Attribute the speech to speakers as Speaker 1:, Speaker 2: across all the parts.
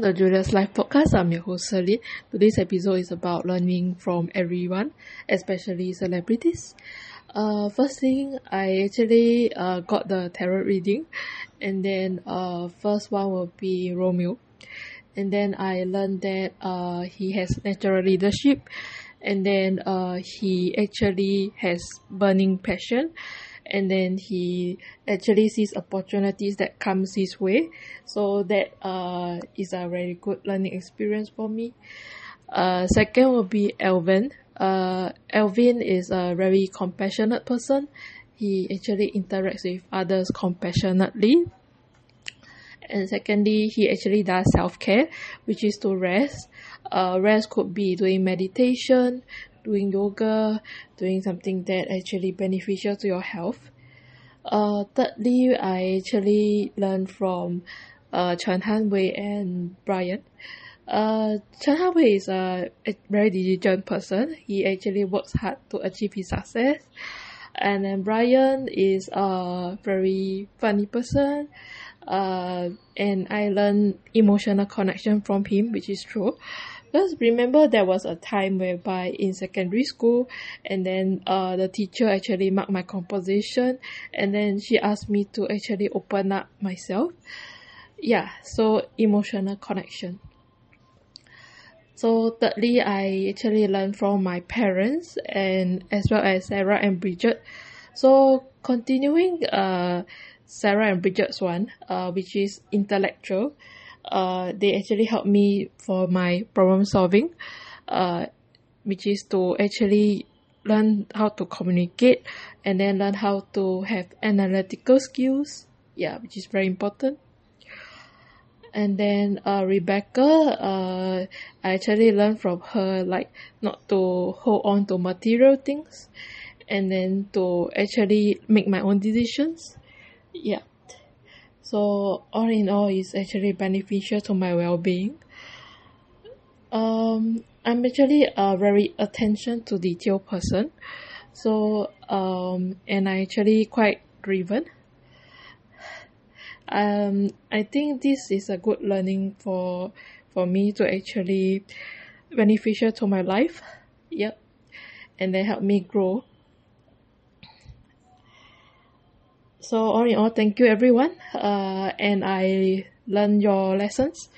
Speaker 1: Welcome to Julia's Life Podcast. I'm your host, Celine. Today's episode is about learning from everyone, especially celebrities. Uh, first thing, I actually uh, got the tarot reading, and then uh, first one will be Romeo. And then I learned that uh, he has natural leadership, and then uh, he actually has burning passion and then he actually sees opportunities that comes his way. So that uh, is a very good learning experience for me. Uh, second will be Elvin uh, Alvin is a very compassionate person. He actually interacts with others compassionately. And secondly he actually does self-care which is to rest. Uh, rest could be doing meditation doing yoga, doing something that actually beneficial to your health. Uh, thirdly, I actually learned from uh, Chen Hanwei and Brian. Uh, Chen Hanwei is a, a very diligent person. He actually works hard to achieve his success. And then Brian is a very funny person. Uh, and I learned emotional connection from him, which is true. Because remember there was a time whereby in secondary school and then uh, the teacher actually marked my composition and then she asked me to actually open up myself. Yeah, so emotional connection. So thirdly, I actually learned from my parents and as well as Sarah and Bridget. So continuing uh, Sarah and Bridget's one, uh, which is intellectual uh, they actually help me for my problem solving, uh, which is to actually learn how to communicate and then learn how to have analytical skills. Yeah, which is very important. And then uh, Rebecca, uh, I actually learned from her like not to hold on to material things and then to actually make my own decisions. Yeah. So all in all, it's actually beneficial to my well-being. Um, I'm actually a very attention to detail person. So um, and I actually quite driven. Um, I think this is a good learning for for me to actually beneficial to my life. Yep, and they help me grow so all in all thank you everyone uh, and i learned your lessons.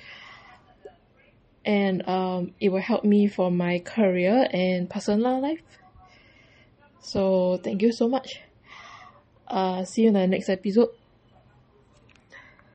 Speaker 1: And um, it will help me for my career and personal life. So thank you so much. Uh, see you in the next episode